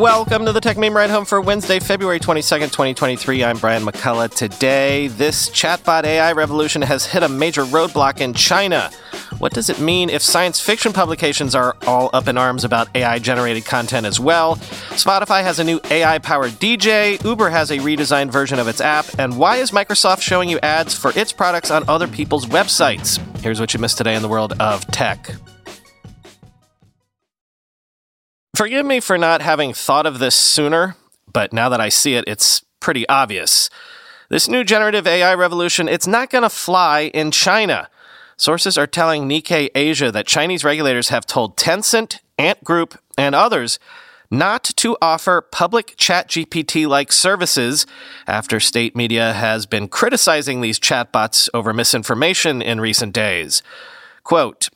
Welcome to the Techmeme Ride Home for Wednesday, February 22nd, 2023. I'm Brian McCullough. Today, this chatbot AI revolution has hit a major roadblock in China. What does it mean if science fiction publications are all up in arms about AI generated content as well? Spotify has a new AI powered DJ, Uber has a redesigned version of its app, and why is Microsoft showing you ads for its products on other people's websites? Here's what you missed today in the world of tech. Forgive me for not having thought of this sooner, but now that I see it, it's pretty obvious. This new generative AI revolution, it's not going to fly in China. Sources are telling Nikkei Asia that Chinese regulators have told Tencent, Ant Group, and others not to offer public ChatGPT like services after state media has been criticizing these chatbots over misinformation in recent days. Quote,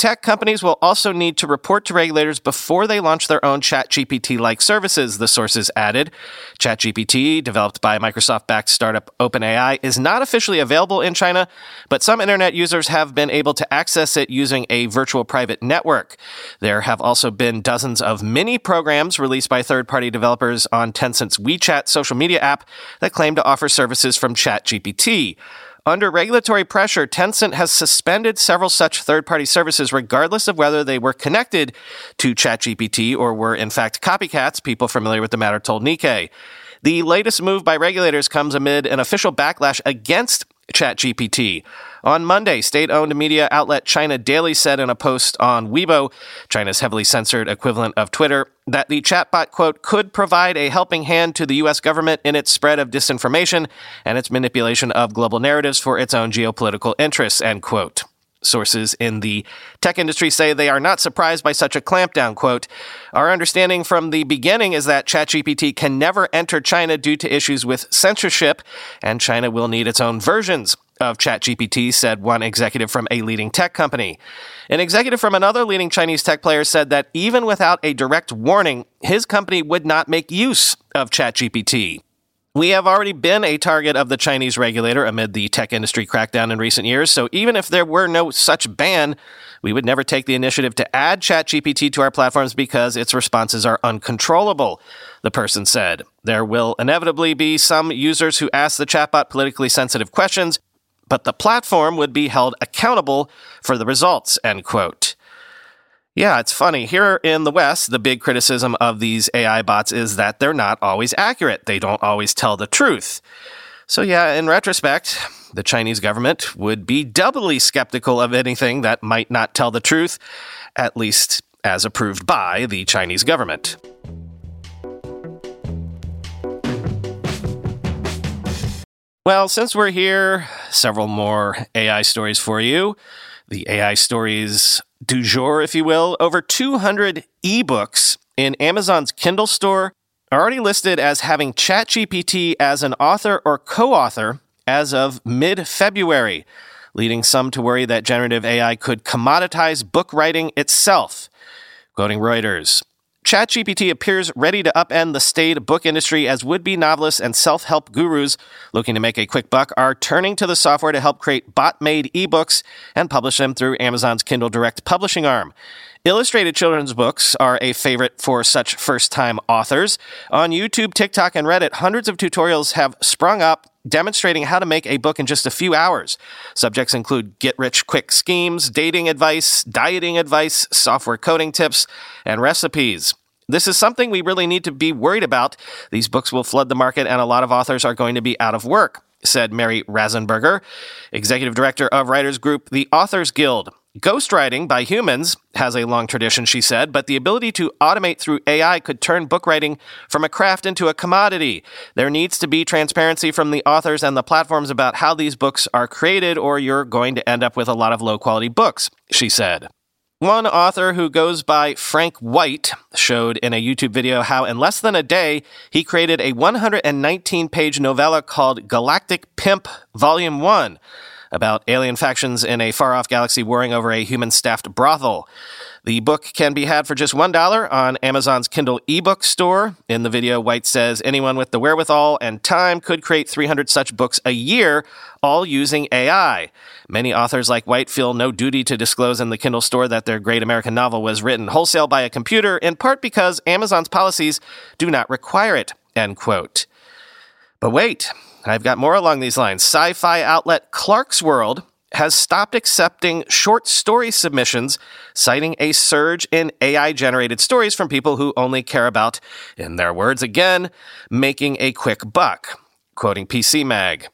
Tech companies will also need to report to regulators before they launch their own ChatGPT like services, the sources added. ChatGPT, developed by Microsoft backed startup OpenAI, is not officially available in China, but some internet users have been able to access it using a virtual private network. There have also been dozens of mini programs released by third party developers on Tencent's WeChat social media app that claim to offer services from ChatGPT. Under regulatory pressure, Tencent has suspended several such third party services, regardless of whether they were connected to ChatGPT or were in fact copycats, people familiar with the matter told Nikkei. The latest move by regulators comes amid an official backlash against ChatGPT. On Monday, state owned media outlet China Daily said in a post on Weibo, China's heavily censored equivalent of Twitter, that the chatbot, quote, could provide a helping hand to the U.S. government in its spread of disinformation and its manipulation of global narratives for its own geopolitical interests, end quote. Sources in the tech industry say they are not surprised by such a clampdown. Quote, Our understanding from the beginning is that ChatGPT can never enter China due to issues with censorship, and China will need its own versions of ChatGPT, said one executive from a leading tech company. An executive from another leading Chinese tech player said that even without a direct warning, his company would not make use of ChatGPT. We have already been a target of the Chinese regulator amid the tech industry crackdown in recent years, so even if there were no such ban, we would never take the initiative to add ChatGPT to our platforms because its responses are uncontrollable, the person said. There will inevitably be some users who ask the chatbot politically sensitive questions, but the platform would be held accountable for the results, end quote. Yeah, it's funny. Here in the West, the big criticism of these AI bots is that they're not always accurate. They don't always tell the truth. So, yeah, in retrospect, the Chinese government would be doubly skeptical of anything that might not tell the truth, at least as approved by the Chinese government. Well, since we're here, several more AI stories for you. The AI stories du jour, if you will, over 200 ebooks in Amazon's Kindle store are already listed as having ChatGPT as an author or co author as of mid February, leading some to worry that generative AI could commoditize book writing itself. Quoting Reuters, ChatGPT appears ready to upend the staid book industry as would be novelists and self help gurus looking to make a quick buck are turning to the software to help create bot made ebooks and publish them through Amazon's Kindle Direct publishing arm. Illustrated children's books are a favorite for such first time authors. On YouTube, TikTok, and Reddit, hundreds of tutorials have sprung up demonstrating how to make a book in just a few hours. Subjects include get rich quick schemes, dating advice, dieting advice, software coding tips, and recipes. This is something we really need to be worried about. These books will flood the market, and a lot of authors are going to be out of work, said Mary Rasenberger, executive director of writers group The Authors Guild. Ghostwriting by humans has a long tradition, she said, but the ability to automate through AI could turn book writing from a craft into a commodity. There needs to be transparency from the authors and the platforms about how these books are created, or you're going to end up with a lot of low quality books, she said. One author who goes by Frank White showed in a YouTube video how, in less than a day, he created a 119 page novella called Galactic Pimp Volume 1. About alien factions in a far off galaxy warring over a human staffed brothel. The book can be had for just $1 on Amazon's Kindle ebook store. In the video, White says anyone with the wherewithal and time could create 300 such books a year, all using AI. Many authors like White feel no duty to disclose in the Kindle store that their great American novel was written wholesale by a computer, in part because Amazon's policies do not require it. End quote. But wait, I've got more along these lines. Sci fi outlet Clarkesworld has stopped accepting short story submissions, citing a surge in AI generated stories from people who only care about, in their words again, making a quick buck. Quoting PC Mag.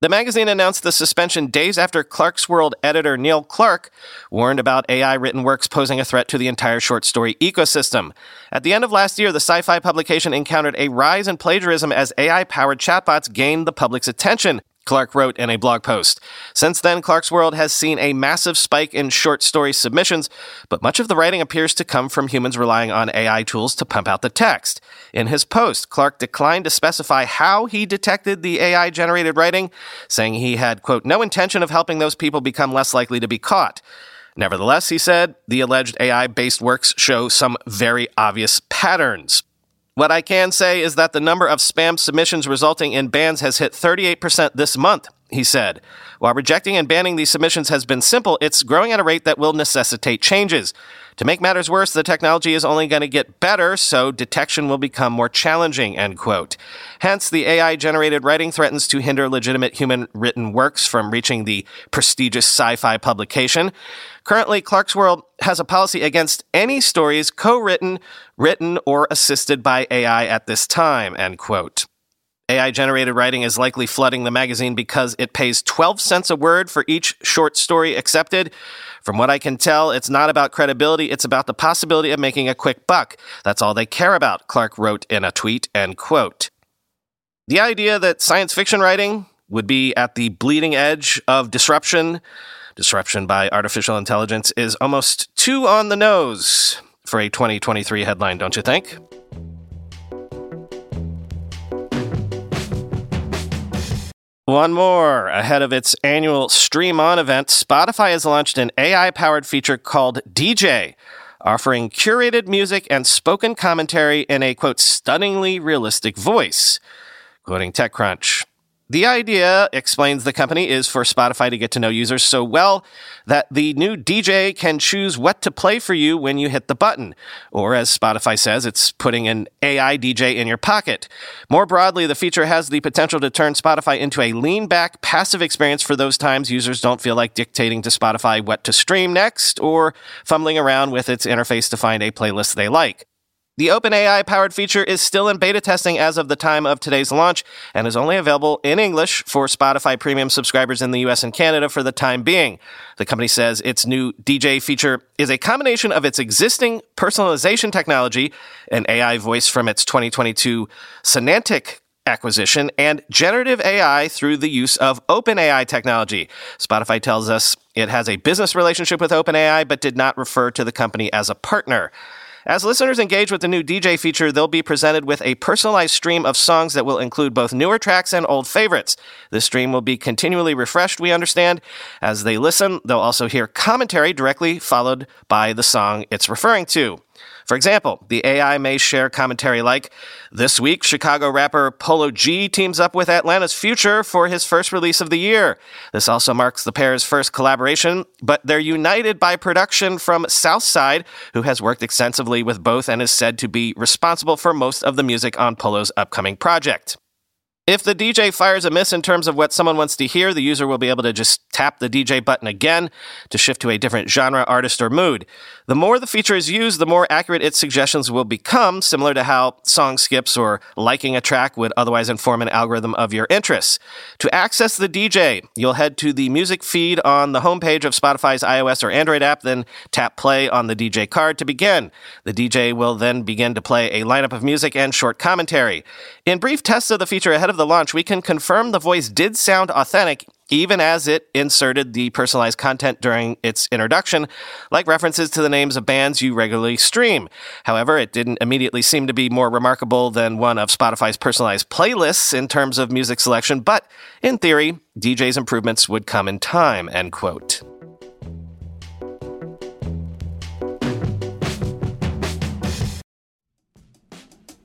The magazine announced the suspension days after Clarkesworld editor Neil Clarke warned about AI written works posing a threat to the entire short story ecosystem. At the end of last year, the sci fi publication encountered a rise in plagiarism as AI powered chatbots gained the public's attention. Clarke wrote in a blog post. Since then, Clarkesworld has seen a massive spike in short story submissions, but much of the writing appears to come from humans relying on AI tools to pump out the text. In his post, Clarke declined to specify how he detected the AI generated writing, saying he had, quote, no intention of helping those people become less likely to be caught. Nevertheless, he said, the alleged AI based works show some very obvious patterns. What I can say is that the number of spam submissions resulting in bans has hit 38% this month, he said. While rejecting and banning these submissions has been simple, it's growing at a rate that will necessitate changes. To make matters worse, the technology is only going to get better, so detection will become more challenging, end quote. Hence, the AI generated writing threatens to hinder legitimate human written works from reaching the prestigious sci fi publication. Currently, Clarkesworld has a policy against any stories co-written, written, or assisted by AI at this time, end quote. AI generated writing is likely flooding the magazine because it pays 12 cents a word for each short story accepted. From what I can tell, it's not about credibility, it's about the possibility of making a quick buck. That's all they care about, Clarke wrote in a tweet, end quote. The idea that science fiction writing would be at the bleeding edge of disruption, disruption by artificial intelligence, is almost too on the nose for a 2023 headline, don't you think? One more. Ahead of its annual Stream On event, Spotify has launched an AI powered feature called DJ, offering curated music and spoken commentary in a quote, stunningly realistic voice. Quoting TechCrunch. The idea, explains the company, is for Spotify to get to know users so well that the new DJ can choose what to play for you when you hit the button. Or as Spotify says, it's putting an AI DJ in your pocket. More broadly, the feature has the potential to turn Spotify into a lean back, passive experience for those times users don't feel like dictating to Spotify what to stream next or fumbling around with its interface to find a playlist they like. The OpenAI powered feature is still in beta testing as of the time of today's launch and is only available in English for Spotify premium subscribers in the US and Canada for the time being. The company says its new DJ feature is a combination of its existing personalization technology, an AI voice from its 2022 Sonantic acquisition, and generative AI through the use of OpenAI technology. Spotify tells us it has a business relationship with OpenAI, but did not refer to the company as a partner. As listeners engage with the new DJ feature, they'll be presented with a personalized stream of songs that will include both newer tracks and old favorites. This stream will be continually refreshed, we understand. As they listen, they'll also hear commentary directly followed by the song it's referring to. For example, the AI may share commentary like, This week, Chicago rapper Polo G teams up with Atlanta's Future for his first release of the year. This also marks the pair's first collaboration, but they're united by production from Southside, who has worked extensively with both and is said to be responsible for most of the music on Polo's upcoming project. If the DJ fires a miss in terms of what someone wants to hear, the user will be able to just tap the DJ button again to shift to a different genre, artist, or mood. The more the feature is used, the more accurate its suggestions will become, similar to how song skips or liking a track would otherwise inform an algorithm of your interests. To access the DJ, you'll head to the music feed on the homepage of Spotify's iOS or Android app, then tap play on the DJ card to begin. The DJ will then begin to play a lineup of music and short commentary. In brief tests of the feature ahead of the launch, we can confirm the voice did sound authentic even as it inserted the personalized content during its introduction, like references to the names of bands you regularly stream. However, it didn't immediately seem to be more remarkable than one of Spotify's personalized playlists in terms of music selection, but in theory, DJ's improvements would come in time, end quote.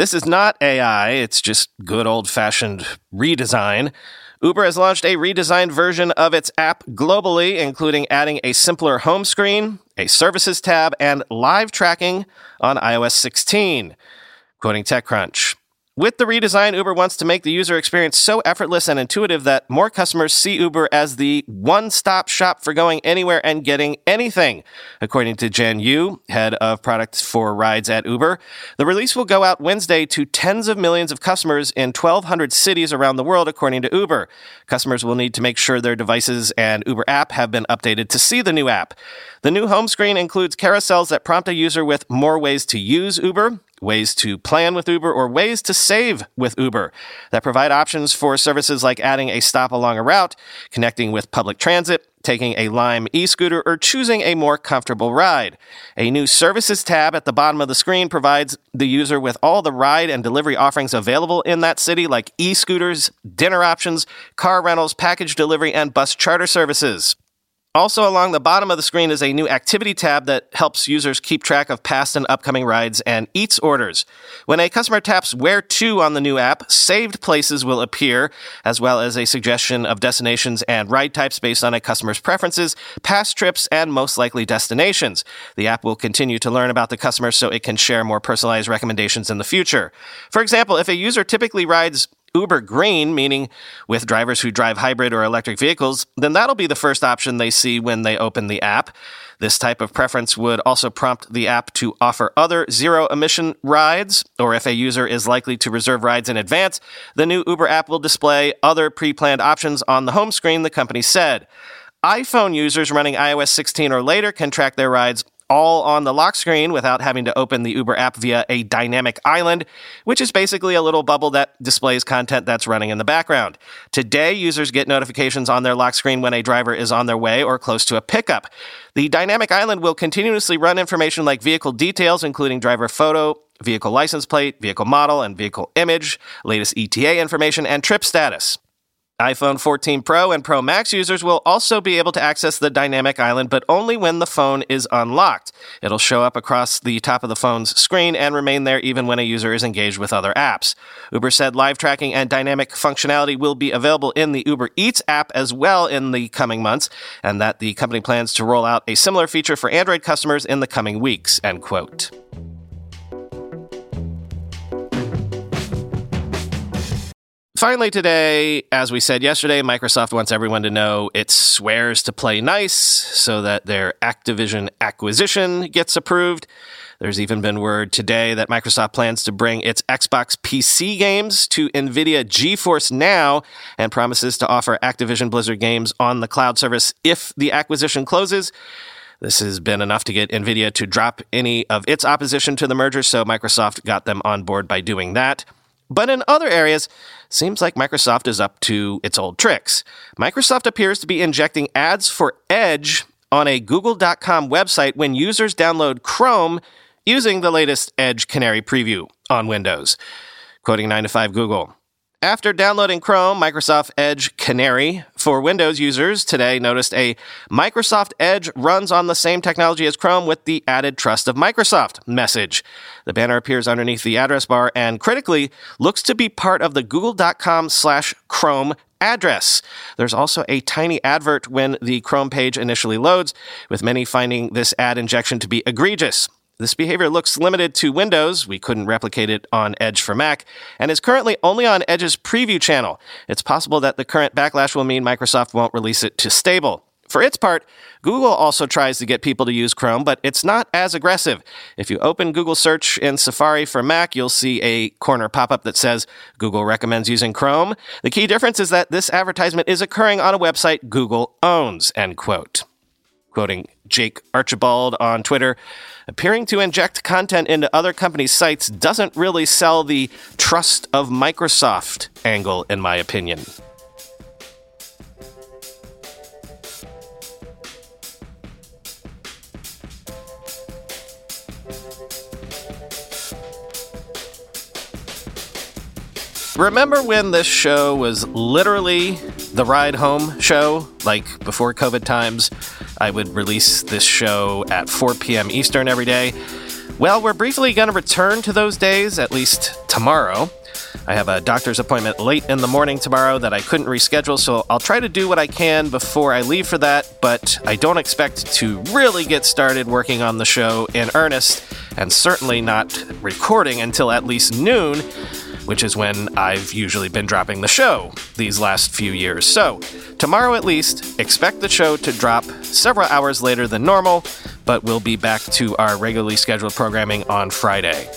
This is not AI, it's just good old fashioned redesign. Uber has launched a redesigned version of its app globally, including adding a simpler home screen, a services tab, and live tracking on iOS 16. Quoting TechCrunch. With the redesign, Uber wants to make the user experience so effortless and intuitive that more customers see Uber as the one stop shop for going anywhere and getting anything. According to Jen Yu, head of products for rides at Uber, the release will go out Wednesday to tens of millions of customers in 1,200 cities around the world, according to Uber. Customers will need to make sure their devices and Uber app have been updated to see the new app. The new home screen includes carousels that prompt a user with more ways to use Uber, ways to plan with Uber, or ways to save with Uber that provide options for services like adding a stop along a route, connecting with public transit, taking a Lime e scooter, or choosing a more comfortable ride. A new services tab at the bottom of the screen provides the user with all the ride and delivery offerings available in that city, like e scooters, dinner options, car rentals, package delivery, and bus charter services. Also, along the bottom of the screen is a new activity tab that helps users keep track of past and upcoming rides and eats orders. When a customer taps Where To on the new app, saved places will appear, as well as a suggestion of destinations and ride types based on a customer's preferences, past trips, and most likely destinations. The app will continue to learn about the customer so it can share more personalized recommendations in the future. For example, if a user typically rides Uber Green, meaning with drivers who drive hybrid or electric vehicles, then that'll be the first option they see when they open the app. This type of preference would also prompt the app to offer other zero emission rides, or if a user is likely to reserve rides in advance, the new Uber app will display other pre planned options on the home screen, the company said. iPhone users running iOS 16 or later can track their rides all on the lock screen without having to open the Uber app via a dynamic island, which is basically a little bubble that displays content that's running in the background. Today, users get notifications on their lock screen when a driver is on their way or close to a pickup. The dynamic island will continuously run information like vehicle details, including driver photo, vehicle license plate, vehicle model, and vehicle image, latest ETA information, and trip status iPhone 14 Pro and Pro Max users will also be able to access the dynamic island, but only when the phone is unlocked. It'll show up across the top of the phone's screen and remain there even when a user is engaged with other apps. Uber said live tracking and dynamic functionality will be available in the Uber Eats app as well in the coming months, and that the company plans to roll out a similar feature for Android customers in the coming weeks, end quote. Finally, today, as we said yesterday, Microsoft wants everyone to know it swears to play nice so that their Activision acquisition gets approved. There's even been word today that Microsoft plans to bring its Xbox PC games to NVIDIA GeForce Now and promises to offer Activision Blizzard games on the cloud service if the acquisition closes. This has been enough to get NVIDIA to drop any of its opposition to the merger, so Microsoft got them on board by doing that. But in other areas, seems like Microsoft is up to its old tricks. Microsoft appears to be injecting ads for Edge on a Google.com website when users download Chrome using the latest Edge Canary preview on Windows. Quoting 9 to 5 Google. After downloading Chrome, Microsoft Edge Canary for Windows users today noticed a Microsoft Edge runs on the same technology as Chrome with the added trust of Microsoft message. The banner appears underneath the address bar and critically looks to be part of the google.com slash Chrome address. There's also a tiny advert when the Chrome page initially loads, with many finding this ad injection to be egregious. This behavior looks limited to Windows. We couldn't replicate it on Edge for Mac, and is currently only on Edge's preview channel. It's possible that the current backlash will mean Microsoft won't release it to stable. For its part, Google also tries to get people to use Chrome, but it's not as aggressive. If you open Google search in Safari for Mac, you'll see a corner pop up that says Google recommends using Chrome. The key difference is that this advertisement is occurring on a website Google owns, end quote quoting Jake Archibald on Twitter, appearing to inject content into other companies' sites doesn't really sell the trust of Microsoft angle, in my opinion. Remember when this show was literally the ride home show, like before COVID times? I would release this show at 4 p.m. Eastern every day. Well, we're briefly going to return to those days, at least tomorrow. I have a doctor's appointment late in the morning tomorrow that I couldn't reschedule, so I'll try to do what I can before I leave for that, but I don't expect to really get started working on the show in earnest, and certainly not recording until at least noon which is when I've usually been dropping the show these last few years. So, tomorrow at least, expect the show to drop several hours later than normal, but we'll be back to our regularly scheduled programming on Friday.